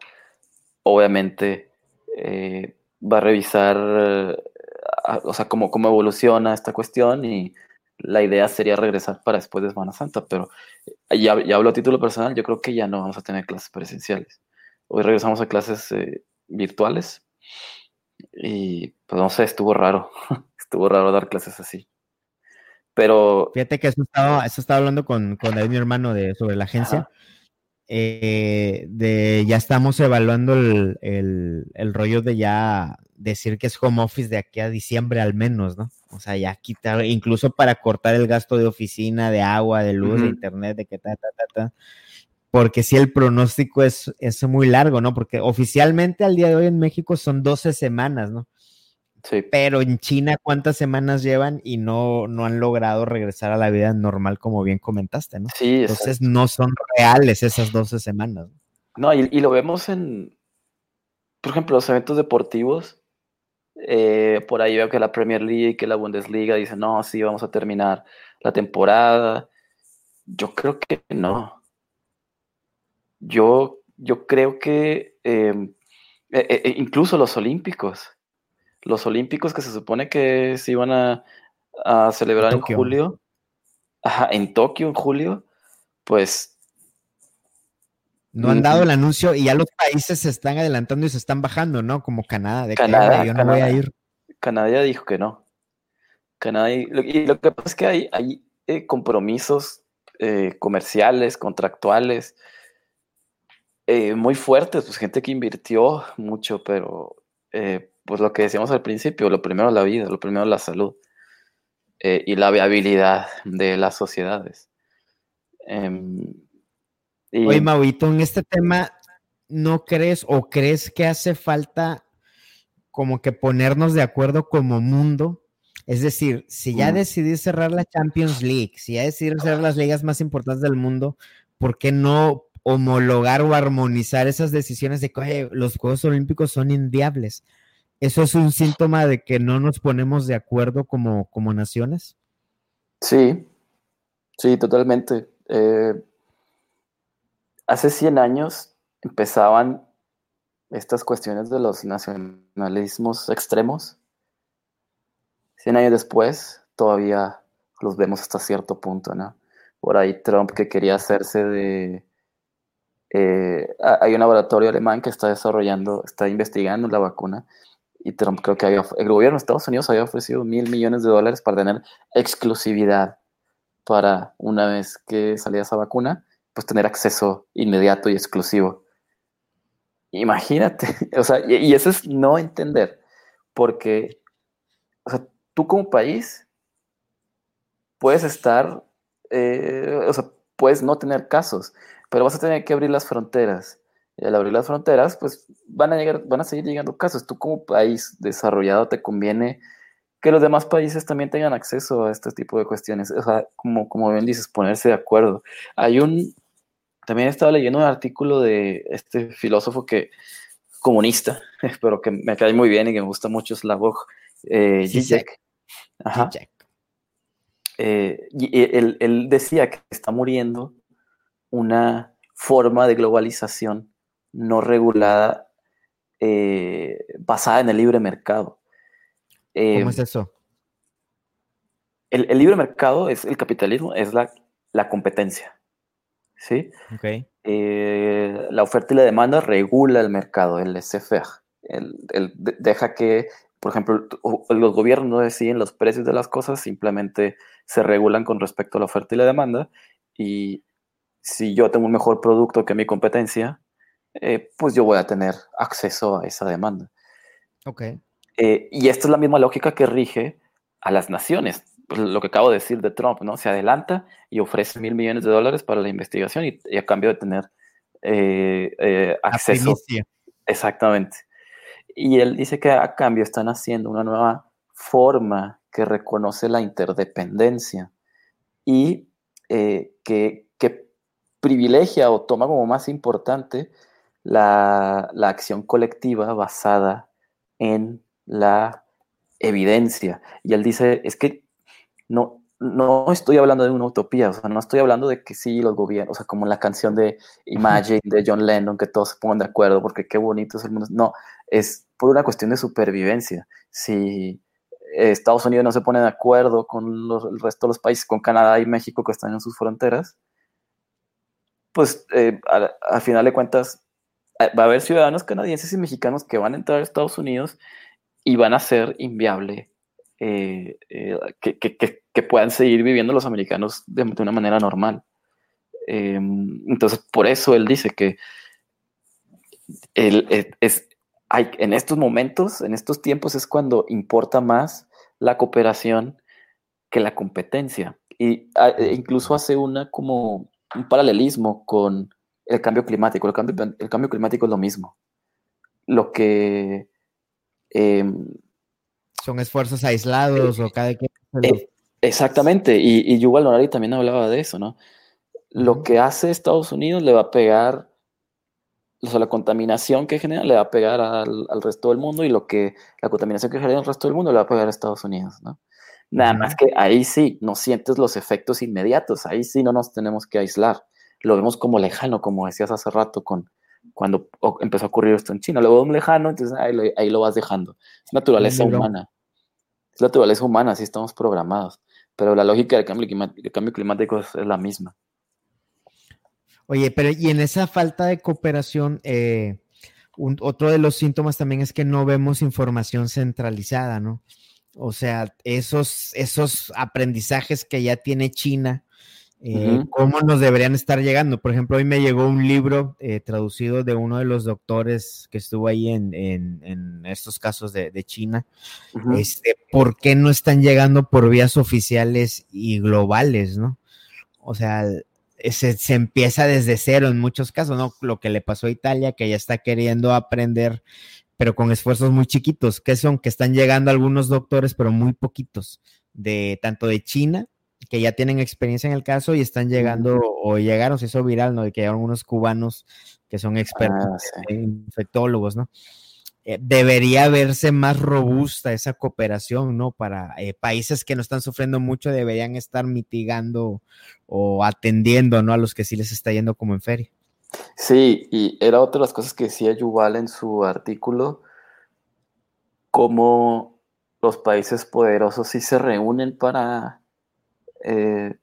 C: obviamente, eh, va a revisar, o sea, cómo, cómo evoluciona esta cuestión y la idea sería regresar para después de Semana Santa, pero ya, ya hablo a título personal, yo creo que ya no vamos a tener clases presenciales. Hoy regresamos a clases eh, virtuales y pues no sé, estuvo raro. [LAUGHS] estuvo raro dar clases así. Pero.
B: Fíjate que eso estaba, eso estaba hablando con, con mi hermano, de, sobre la agencia. Eh, de ya estamos evaluando el, el, rollo de ya decir que es home office de aquí a diciembre al menos, ¿no? O sea, ya quitar, incluso para cortar el gasto de oficina, de agua, de luz, de internet, de que ta, ta, ta, ta. Porque si el pronóstico es, es muy largo, ¿no? Porque oficialmente al día de hoy en México son 12 semanas, ¿no? Pero en China, ¿cuántas semanas llevan y no, no han logrado regresar a la vida normal, como bien comentaste, ¿no?
C: Sí,
B: Entonces no son reales esas 12 semanas.
C: No, y, lo vemos en, por ejemplo, los eventos deportivos. Eh, por ahí veo que la Premier League y que la Bundesliga dicen, no, sí, vamos a terminar la temporada. Yo creo que no. Yo, yo creo que em, e, e, e, incluso los Olímpicos los Olímpicos que se supone que se iban a, celebrar en, julio, en Tokio en julio, pues...
B: No han dado el anuncio y ya los países se están adelantando y se están bajando, ¿no? Como Canadá, de Canadá, yo no voy a ir.
C: Canadá ya dijo que no. Canadá, y lo, que pasa es que hay, hay eh, compromisos eh, comerciales, contractuales, eh, muy fuertes, pues gente que invirtió mucho, pero pues lo que decíamos al principio, lo primero es la vida, lo primero es la salud eh, y la viabilidad de las sociedades.
B: Em, Oye, Maurito, en este tema, ¿no crees o crees que hace falta como que ponernos de acuerdo como mundo? Es decir, si ya decidí cerrar la Champions League, si ya decidí cerrar las ligas más importantes del mundo, ¿por qué no homologar o armonizar esas decisiones de que los Juegos Olímpicos son inviables? ¿Eso es un síntoma de que no nos ponemos de acuerdo como, como naciones?
C: Sí, sí, totalmente. Eh, hace 100 años empezaban estas cuestiones de los nacionalismos extremos. 100 años después todavía los vemos hasta cierto punto, ¿no? Por ahí Trump que quería hacerse de... Eh, hay un laboratorio alemán que está desarrollando, está investigando la vacuna y Trump creo que el gobierno de Estados Unidos había ofrecido mil millones de dólares para tener exclusividad para una vez que salía esa vacuna, pues tener acceso inmediato y exclusivo. Imagínate, [LAUGHS] o sea, y, eso es no entender, porque, tú como país puedes estar, eh, o sea, puedes no tener casos, pero vas a tener que abrir las fronteras y al abrir las fronteras, pues van a, llegar, van a seguir llegando casos. Tú como país desarrollado te conviene que los demás países también tengan acceso a este tipo de cuestiones. O sea, como, como bien dices, ponerse de acuerdo. Hay un, también estaba leyendo un artículo de este filósofo que, comunista, [LAUGHS] pero que me cae muy bien y que me gusta mucho, es la eh, Zizek. Ajá. Eh, y él, él decía que está muriendo una forma de globalización no regulada eh, basada en el libre mercado.
B: ¿Cómo es eso?
C: El, libre mercado es el capitalismo, es la, la competencia. ¿Sí?
B: Okay.
C: Eh, la oferta y la demanda regula el mercado, el laissez-faire. El, deja que, por ejemplo, los gobiernos no deciden los precios de las cosas, simplemente se regulan con respecto a la oferta y la demanda, y si yo tengo un mejor producto que mi competencia, eh, pues yo voy a tener acceso a esa demanda.
B: Ok.
C: Eh, y esta es la misma lógica que rige a las naciones. Pues, lo que acabo de decir de Trump, ¿no? Se adelanta y ofrece mil millones de dólares para la investigación y, a cambio de tener eh, acceso. Exactamente. Y él dice que a cambio están haciendo una nueva forma que reconoce la interdependencia y que, que, privilegia o toma como más importante la, la acción colectiva basada en la evidencia. Y él dice, es que no, no estoy hablando de una utopía, o sea, no estoy hablando de que sí los gobiernos, o sea, como la canción de Imagine de John Lennon, que todos se pongan de acuerdo porque qué bonito es el mundo. No, es por una cuestión de supervivencia. Si Estados Unidos no se pone de acuerdo con el resto de los países, con Canadá y México que están en sus fronteras, pues eh, al final de cuentas va a haber ciudadanos canadienses y mexicanos que van a entrar a Estados Unidos y van a ser inviable eh, que, puedan seguir viviendo los americanos de, una manera normal. entonces, por eso él dice que es, hay, en estos momentos, en estos tiempos, es cuando importa más la cooperación que la competencia. Y ah, e incluso hace una como un paralelismo con el cambio climático. El cambio, el cambio climático es lo mismo. Lo que... Em,
B: Son esfuerzos aislados o cada quien...
C: Eh, exactamente, y, y Yuval Norari también hablaba de eso, ¿no? Lo que hace Estados Unidos le va a pegar, o sea, la contaminación que genera le va a pegar al, al, resto del mundo y lo que la contaminación que genera al resto del mundo le va a pegar a Estados Unidos, ¿no? Nada más que ahí sí, no sientes los efectos inmediatos, ahí sí no nos tenemos que aislar. Lo vemos como lejano, como decías hace rato, con cuando empezó a ocurrir esto en China. Lo vemos lejano, entonces ahí lo, vas dejando. Es naturaleza humana. Es naturaleza humana, así estamos programados. Pero la lógica del cambio, climático, es, la misma.
B: Oye, pero y en esa falta de cooperación, eh, otro de los síntomas también es que no vemos información centralizada, ¿no? O sea, esos, esos aprendizajes que ya tiene China, eh, ¿cómo nos deberían estar llegando? Por ejemplo, hoy me llegó un libro eh, traducido de uno de los doctores que estuvo ahí en, estos casos de, China. este, ¿Por qué no están llegando por vías oficiales y globales, no? O sea, se, se, empieza desde cero en muchos casos, ¿no? Lo que le pasó a Italia, que ya está queriendo aprender pero con esfuerzos muy chiquitos, que son que están llegando algunos doctores, pero muy poquitos, de tanto de China, que ya tienen experiencia en el caso y están llegando, o llegaron, se hizo viral, ¿no? De que hay algunos cubanos que son expertos ah, infectólogos, ¿no? Eh, debería verse más robusta esa cooperación, ¿no? Para eh, países que no están sufriendo mucho, deberían estar mitigando o atendiendo, ¿no? A los que sí les está yendo como en feria.
C: Sí, y era otra de las cosas que decía Yuval en su artículo, cómo los países poderosos sí se reúnen para eh,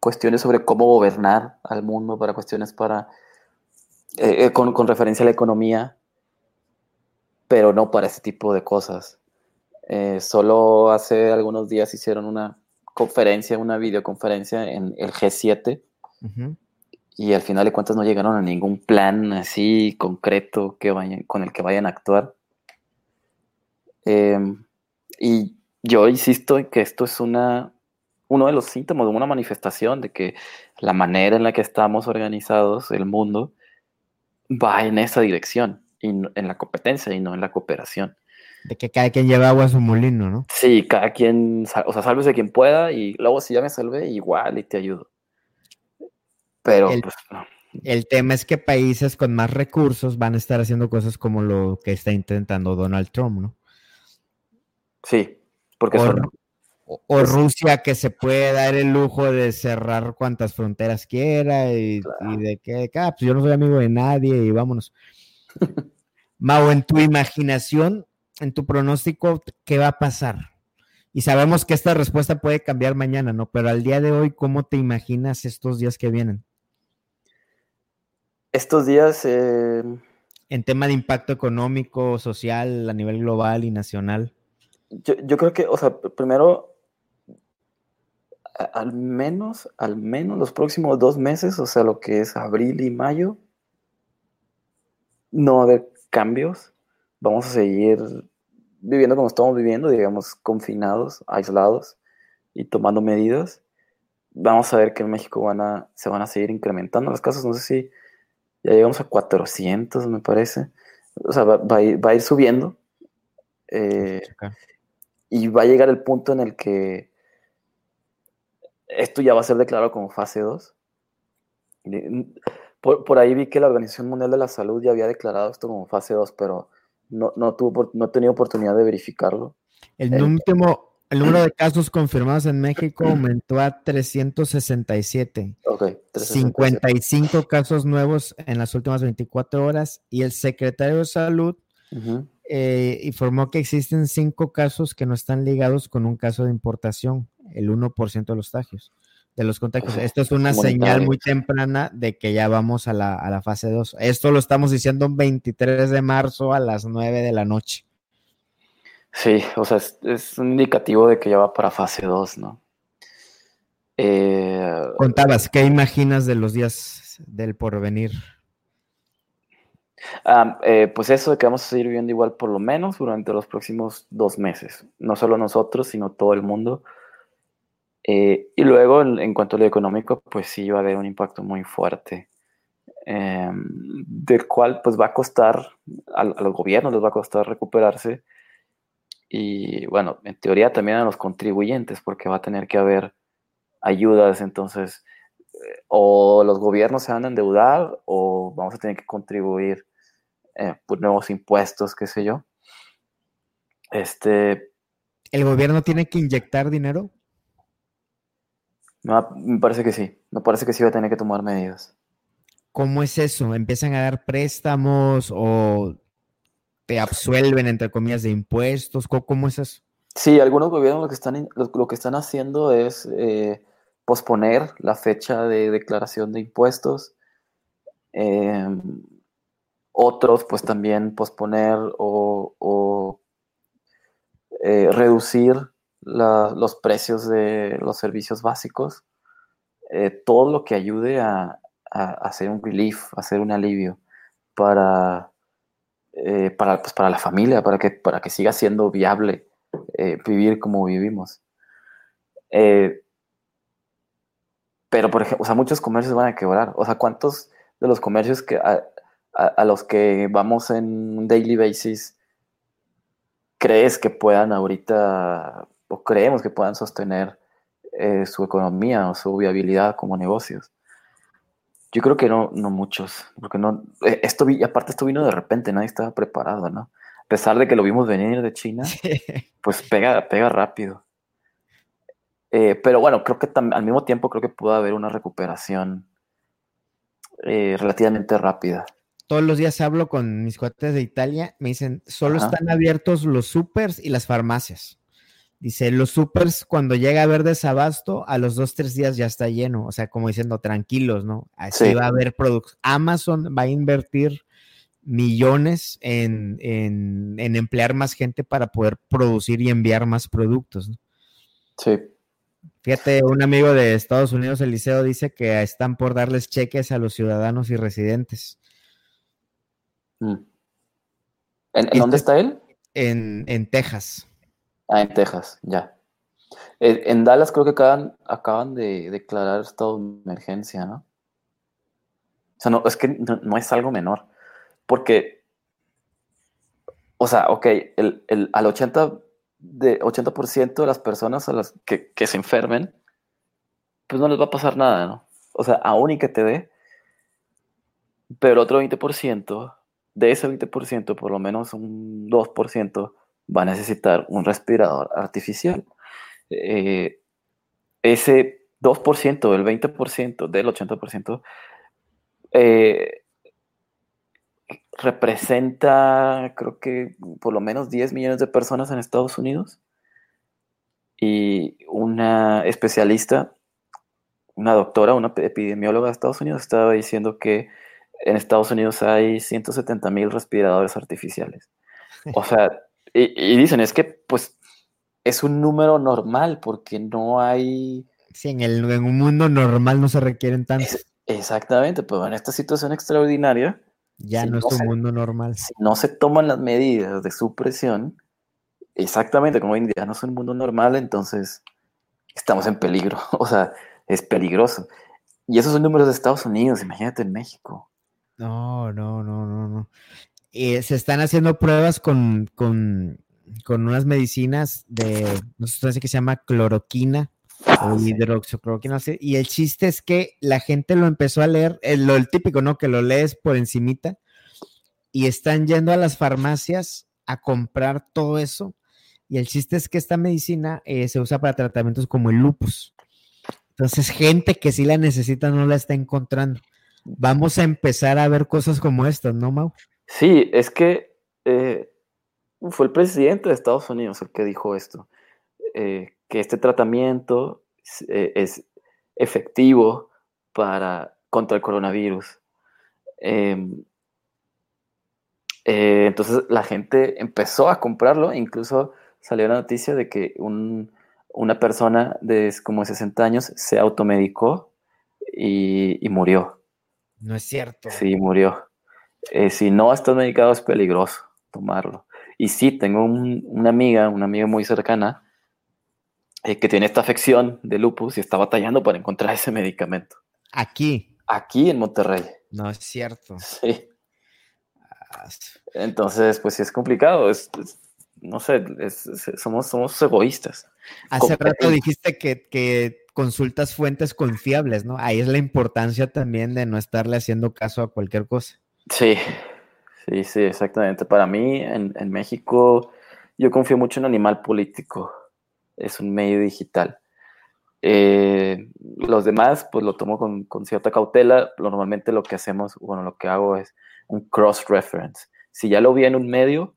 C: cuestiones sobre cómo gobernar al mundo, para cuestiones para, eh, eh, con, referencia a la economía, pero no para ese tipo de cosas. solo hace algunos días hicieron una conferencia, una videoconferencia en el G7, y al final de cuentas no llegaron a ningún plan así concreto que vayan, con el que vayan a actuar. Em, y yo insisto en que esto es una, uno de los síntomas de una manifestación de que la manera en la que estamos organizados, el mundo, va en esa dirección, y en la competencia y no en la cooperación.
B: De que cada quien lleva agua a su molino, ¿no?
C: Sí, cada quien, o sea, sálvese quien pueda y luego si ya me salve, igual y te ayudo. Pero
B: el,
C: pues,
B: el tema es que países con más recursos van a estar haciendo cosas como lo que está intentando Donald Trump, ¿no?
C: Sí, porque
B: o, o, Rusia que se puede dar el lujo de cerrar cuantas fronteras quiera y, de que, ah, pues yo no soy amigo de nadie y vámonos. Mau, en tu imaginación, en tu pronóstico, ¿qué va a pasar? Y sabemos que esta respuesta puede cambiar mañana, ¿no? Pero al día de hoy, ¿cómo te imaginas estos días que vienen?
C: estos días... Eh,
B: en tema de impacto económico, social, a nivel global y nacional.
C: Yo, creo que, o sea, primero al menos, al menos los próximos dos meses, o sea, lo que es abril y mayo, no va a haber cambios. Vamos a seguir viviendo como estamos viviendo, digamos, confinados, aislados y tomando medidas. Vamos a ver que en México van a, se van a seguir incrementando los casos. No sé si ya llegamos a 400, me parece. O sea, va, a, ir, subiendo. Eh, y va a llegar el punto en el que esto ya va a ser declarado como fase 2. Por, ahí vi que la Organización Mundial de la Salud ya había declarado esto como fase 2, pero no, no, tuvo, no he tenido oportunidad de verificarlo.
B: El, el, último, el número de [CLEARS THROAT] casos confirmados en México [CLEARS THROAT] aumentó a 367.
C: Okay,
B: 55 casos nuevos en las últimas 24 horas y el secretario de Salud eh, informó que existen cinco casos que no están ligados con un caso de importación, el 1% de los contagios. De los contagios. Esto es una señal muy temprana de que ya vamos a la, a la fase 2. Esto lo estamos diciendo el 23 de marzo a las 9 de la noche.
C: Sí, o sea, es, un indicativo de que ya va para fase 2, ¿no?
B: Eh, Contabas, ¿qué imaginas de los días del porvenir?
C: Ah, eh, pues eso de que vamos a seguir viviendo igual por lo menos durante los próximos dos meses. No solo nosotros, sino todo el mundo. Eh, y luego, en, cuanto a lo económico, pues sí va a haber un impacto muy fuerte. Em, del cual pues va a costar, a, los gobiernos les va a costar recuperarse. Y bueno, en teoría también a los contribuyentes, porque va a tener que haber ayudas. Entonces, eh, o los gobiernos se van a endeudar o vamos a tener que contribuir eh, por nuevos impuestos, qué sé yo. Este.
B: ¿El gobierno tiene que inyectar dinero?
C: me parece que sí. Me parece que sí va a tener que tomar medidas.
B: ¿Cómo es eso? ¿Empiezan a dar préstamos o te absuelven, entre comillas, de impuestos? ¿Cómo, es eso?
C: Sí, algunos gobiernos lo que están, lo, que están haciendo es eh, posponer la fecha de declaración de impuestos. Eh, otros, pues también posponer o, eh, reducir los precios de los servicios básicos. Eh, todo lo que ayude a, hacer un relief, a hacer un alivio para, eh, para, pues, para la familia, para que, para que siga siendo viable vivir como vivimos. pero, por ejemplo, o sea, muchos comercios van a quebrar. O sea, ¿cuántos de los comercios que a, los que vamos en un daily basis, crees que puedan ahorita, o creemos que puedan sostener eh, su economía o su viabilidad como negocios? Yo creo que no, no muchos, porque no, eh, esto, y aparte esto vino de repente, nadie estaba preparado, ¿no? A pesar de que lo vimos venir de China, [LAUGHS] pues pega, pega rápido. Eh, pero bueno, creo que al mismo tiempo creo que pudo haber una recuperación relativamente rápida
B: todos los días hablo con mis cuates de Italia, me dicen, solo están abiertos los supers y las farmacias. Dice, los supers cuando llega a haber desabasto, a los dos, tres días ya está lleno. O sea, como diciendo, tranquilos, ¿no? Así va a haber productos. Amazon va a invertir millones en, emplear más gente para poder producir y enviar más productos. ¿no?
C: Sí.
B: Fíjate, un amigo de Estados Unidos, Eliseo, dice que están por darles cheques a los ciudadanos y residentes
C: Mm. ¿En, dónde está él?
B: En, Texas.
C: Ah, en Texas, ya. En Dallas creo que acaban, acaban de declarar estado de emergencia, ¿no? O sea, no, es que no, es algo menor. Porque, o sea, ok, el, el, al 80%, de, 80 de las personas a las que, que, se enfermen, pues no les va a pasar nada, ¿no? O sea, aún y que te dé, pero el otro 20% de ese 20%, por lo menos un 2% va a necesitar un respirador artificial. Eh, ese 2%, el 20%, del 80%, eh, representa, creo que por lo menos 10 millones de personas en Estados Unidos. Y una especialista, una doctora, una epidemióloga de Estados Unidos, estaba diciendo que en Estados Unidos hay 170 mil respiradores artificiales. O sea, y, dicen, es que pues es un número normal porque no hay
B: Sí, en, el, en un mundo normal no se requieren tantos.
C: exactamente, pero en esta situación extraordinaria.
B: Ya no es un mundo normal.
C: Si no se toman las medidas de supresión, exactamente como India no es un mundo normal, entonces estamos en peligro. [LAUGHS] O sea, es peligroso. Y esos son números de Estados Unidos, imagínate en México.
B: No, no, no, no, no. Eh, se están haciendo pruebas con, con, con, unas medicinas de una sustancia que se llama cloroquina ah, o hidroxicloroquina. Y el chiste es que la gente lo empezó a leer, el, eh, lo el típico, ¿no? Que lo lees por encimita y están yendo a las farmacias a comprar todo eso. Y el chiste es que esta medicina eh, se usa para tratamientos como el lupus. Entonces, gente que sí la necesita no la está encontrando. Vamos a empezar a ver cosas como estas, ¿no, Mau?
C: Sí, es que eh, fue el presidente de Estados Unidos el que dijo esto, eh, que este tratamiento eh, es efectivo para, contra el coronavirus. Em, entonces la gente empezó a comprarlo, incluso salió la noticia de que un, una persona de como 60 años se automedicó y, murió.
B: No es cierto.
C: Sí, murió. Eh, si no estás medicado es peligroso tomarlo. Y sí, tengo una amiga, una amiga muy cercana, eh, que tiene esta afección de lupus y está batallando para encontrar ese medicamento.
B: Aquí.
C: Aquí en Monterrey.
B: No es cierto.
C: Sí. Ah, Entonces, pues sí es complicado. es, no sé, somos, somos egoístas.
B: Hace rato dijiste que, consultas fuentes confiables, ¿no? Ahí es la importancia también de no estarle haciendo caso a cualquier cosa.
C: Sí, sí, sí, exactamente. Para mí, en, México, yo confío mucho en Animal Político. Es un medio digital. Eh, los demás, pues lo tomo con, con, cierta cautela. Normalmente lo que hacemos, bueno, lo que hago es un cross-reference. Si ya lo vi en un medio,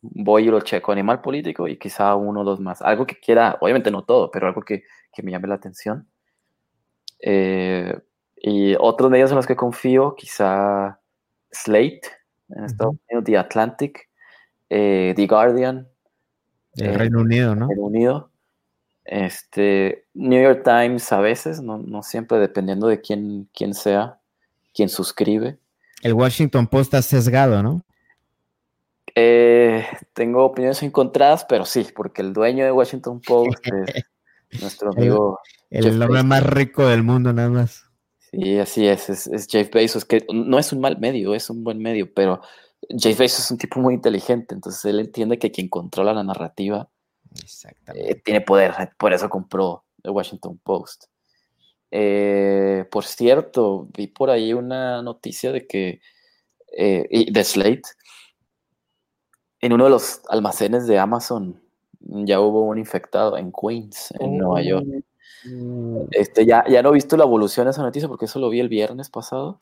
C: voy y lo checo, animal político y quizá uno o dos más. Algo que quiera, obviamente no todo, pero algo que, que me llame la atención. Eh, y otros medios en los que confío, quizá Slate en Estados Unidos, The Atlantic, eh, The Guardian.
B: El Reino Unido, ¿no?
C: Reino Unido. Este, New York Times a veces, no, no siempre, dependiendo de quién, quién sea, quién suscribe.
B: El Washington Post está sesgado, ¿no?
C: Eh, tengo opiniones encontradas, pero sí, porque el dueño de Washington Post [LAUGHS] es nuestro amigo.
B: El, hombre más rico del mundo, nada más.
C: Sí, así es, es, Jeff Bezos, que no es un mal medio, es un buen medio, pero Jeff Bezos es un tipo muy inteligente, entonces él entiende que quien controla la narrativa eh, tiene poder, por eso compró el Washington Post. Eh, por cierto, vi por ahí una noticia de que, de Slate, en uno de los almacenes de Amazon ya hubo un infectado en Queens, en Nueva York. Oh. Este, ya, ya no he visto la evolución de esa noticia porque eso lo vi el viernes pasado.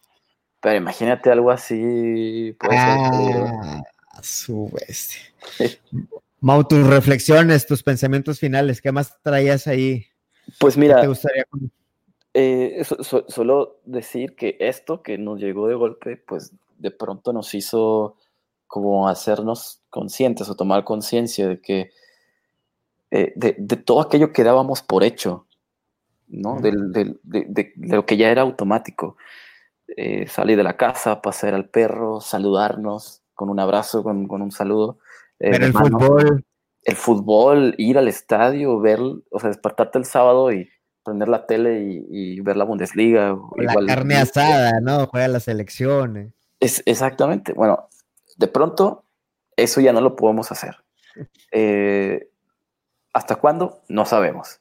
C: Pero imagínate algo así.
B: ah, su bestia. Mau, tus reflexiones, tus pensamientos finales, ¿qué más traías ahí?
C: Pues mira, te gustaría? Eh, solo decir que esto que nos llegó de golpe, pues de pronto nos hizo como hacernos conscientes o tomar conciencia de que eh, de, todo aquello que dábamos por hecho, ¿no? de, lo que ya era automático. Eh, salir de la casa, pasear al perro, saludarnos con un abrazo, con, un saludo.
B: Eh, el fútbol.
C: El fútbol, ir al estadio, ver, o sea, despertarte el sábado y prender la tele y, ver la Bundesliga.
B: La carne asada, ¿no? Juega las elecciones.
C: Es, exactamente. Bueno, de pronto, eso ya no lo podemos hacer. Eh, ¿Hasta cuándo? No sabemos.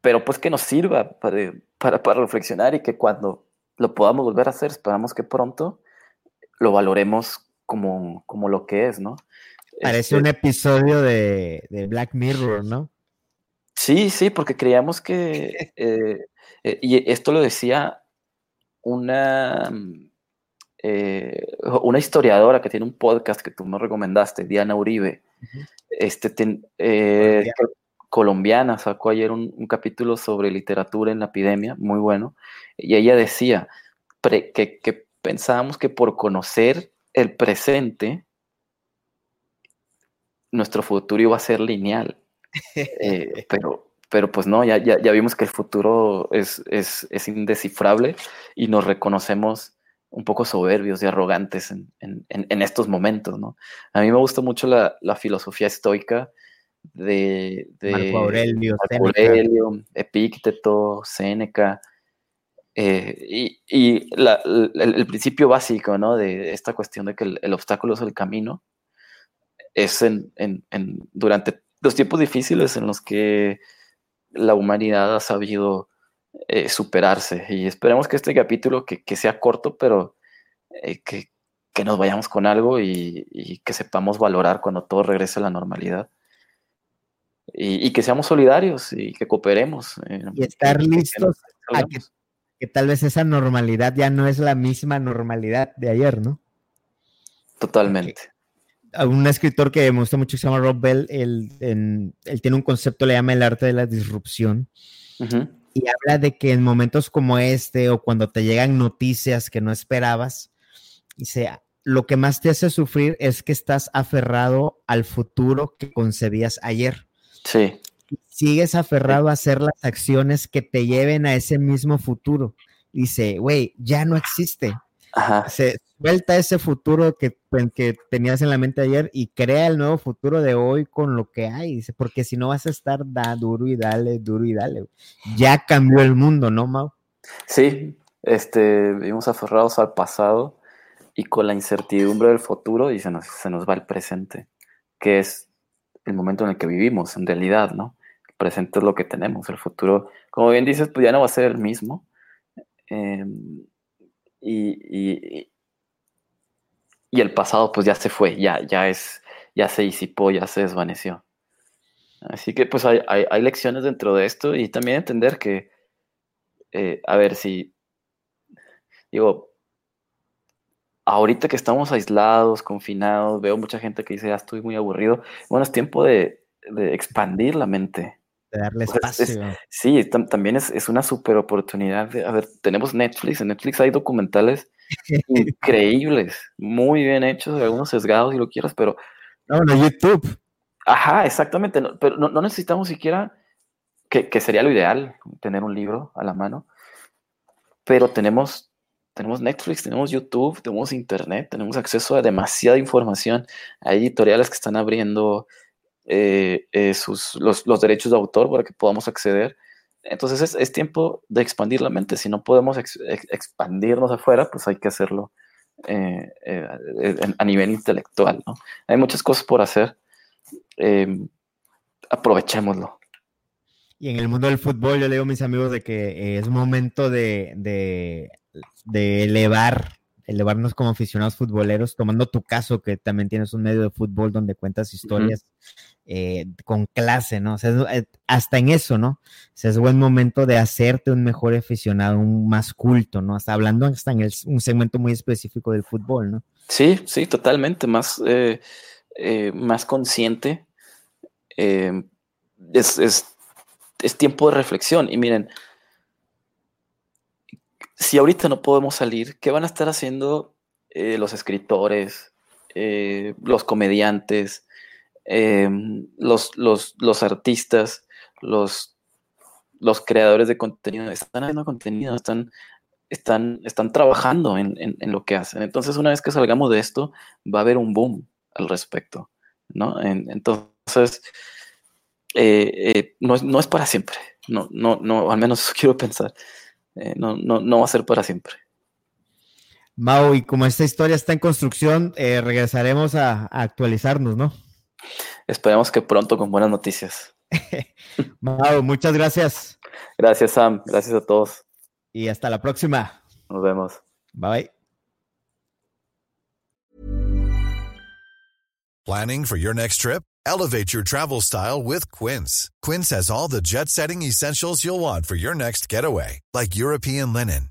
C: Pero pues que nos sirva para, para, reflexionar y que cuando lo podamos volver a hacer, esperamos que pronto lo valoremos como, como lo que es, ¿no?
B: Parece este un episodio de, Black Mirror, ¿no?
C: Sí, sí, porque creíamos que, [LAUGHS] eh, eh, y esto lo decía una, eh, una historiadora que tiene un podcast que tú me recomendaste, Diana Uribe, este, eh, colombiana, sacó ayer un, capítulo sobre literatura en la epidemia, muy bueno, y ella decía que, pensábamos que por conocer el presente, nuestro futuro iba a ser lineal, [LAUGHS] eh, pero pero pues no, ya, ya, ya vimos que el futuro es, es, es, indescifrable y nos reconocemos un poco soberbios y arrogantes en, en, en estos momentos, ¿no? A mí me gusta mucho la, la filosofía estoica de, de
B: Marco Aurelio,
C: Marco Aurelio Epícteto, Séneca, eh, y, y la, el, el, principio básico, ¿no? De esta cuestión de que el, el obstáculo es el camino, es en, en, durante los tiempos difíciles en los que la humanidad ha sabido eh, superarse. Y esperemos que este capítulo, que, que sea corto, pero eh, que, que, nos vayamos con algo y, y, que sepamos valorar cuando todo regrese a la normalidad. Y, y que seamos solidarios y que cooperemos.
B: Eh, y estar que, listos a que, tal vez esa normalidad ya no es la misma normalidad de ayer, ¿no?
C: Totalmente
B: un escritor que me gusta mucho que se llama Rob Bell, él, en, él, tiene un concepto, le llama el arte de la disrupción. Uh -huh. Y habla de que en momentos como este o cuando te llegan noticias que no esperabas, dice, lo que más te hace sufrir es que estás aferrado al futuro que concebías ayer.
C: Sí.
B: Sigues aferrado a hacer las acciones que te lleven a ese mismo futuro. Dice, güey, ya no existe.
C: Ajá.
B: Se suelta ese futuro que, que, tenías en la mente ayer y crea el nuevo futuro de hoy con lo que hay. Dice, porque si no vas a estar da duro y dale, duro y dale. Ya cambió el mundo, ¿no, Mau?
C: Sí, este, vivimos aferrados al pasado y con la incertidumbre del futuro y se nos, se nos va el presente, que es el momento en el que vivimos, en realidad, ¿no? El presente es lo que tenemos, el futuro, como bien dices, pues ya no va a ser el mismo. Eh, y, y, y, el pasado pues ya se fue, ya, ya es, ya se disipó, ya se desvaneció. Así que pues hay, hay, lecciones dentro de esto y también entender que, eh, a ver, si, digo, ahorita que estamos aislados, confinados, veo mucha gente que dice, ya estoy muy aburrido. Bueno, es tiempo de, de expandir la mente,
B: de darle espacio.
C: Es, es, sí, también es, es, una super oportunidad. De, a ver, tenemos Netflix, en Netflix hay documentales [LAUGHS] increíbles, muy bien hechos, algunos sesgados si lo quieras, pero...
B: No, no, YouTube.
C: Ajá, exactamente, no, pero no, no, necesitamos siquiera, que, que, sería lo ideal, tener un libro a la mano, pero tenemos, tenemos Netflix, tenemos YouTube, tenemos Internet, tenemos acceso a demasiada información, hay editoriales que están abriendo eh, eh, sus, los, los, derechos de autor para que podamos acceder. Entonces es, es tiempo de expandir la mente. Si no podemos ex, ex, expandirnos afuera, pues hay que hacerlo eh, a nivel intelectual. ¿no? Hay muchas cosas por hacer. aprovechémoslo.
B: Y en el mundo del fútbol, yo le digo a mis amigos de que es momento de, de, de elevar elevarnos como aficionados futboleros, tomando tu caso, que también tienes un medio de fútbol donde cuentas historias uh -huh. Eh, con clase, ¿no? O sea, es, hasta en eso, ¿no? O es buen momento de hacerte un mejor aficionado, un más culto, ¿no? Hasta hablando hasta en el, un segmento muy específico del fútbol, ¿no?
C: Sí, sí, totalmente, más, eh, eh, más consciente. Eh, es, es, tiempo de reflexión. Y miren, si ahorita no podemos salir, ¿qué van a estar haciendo eh, los escritores, eh, los comediantes, eh, los, los, los, artistas, los, los creadores de contenido? Están haciendo contenido, están, están, están trabajando en, en, lo que hacen. Entonces, una vez que salgamos de esto, va a haber un boom al respecto, ¿no? En, entonces, no, no es para siempre, no, no, no, al menos [LAUGHS] quiero pensar. Eh, no, no, no, va a ser para siempre.
B: Mau, y como esta historia está en construcción, eh, regresaremos a, actualizarnos, ¿no?
C: Esperemos que pronto con buenas noticias. [LAUGHS]
B: Mau, muchas gracias.
C: Gracias, Sam. Gracias a todos.
B: Y hasta la próxima.
C: Nos vemos.
B: Bye.
D: Planning for your next trip? Elevate your travel style with Quince. Quince has all the jet setting essentials you'll want for your next getaway, like European linen,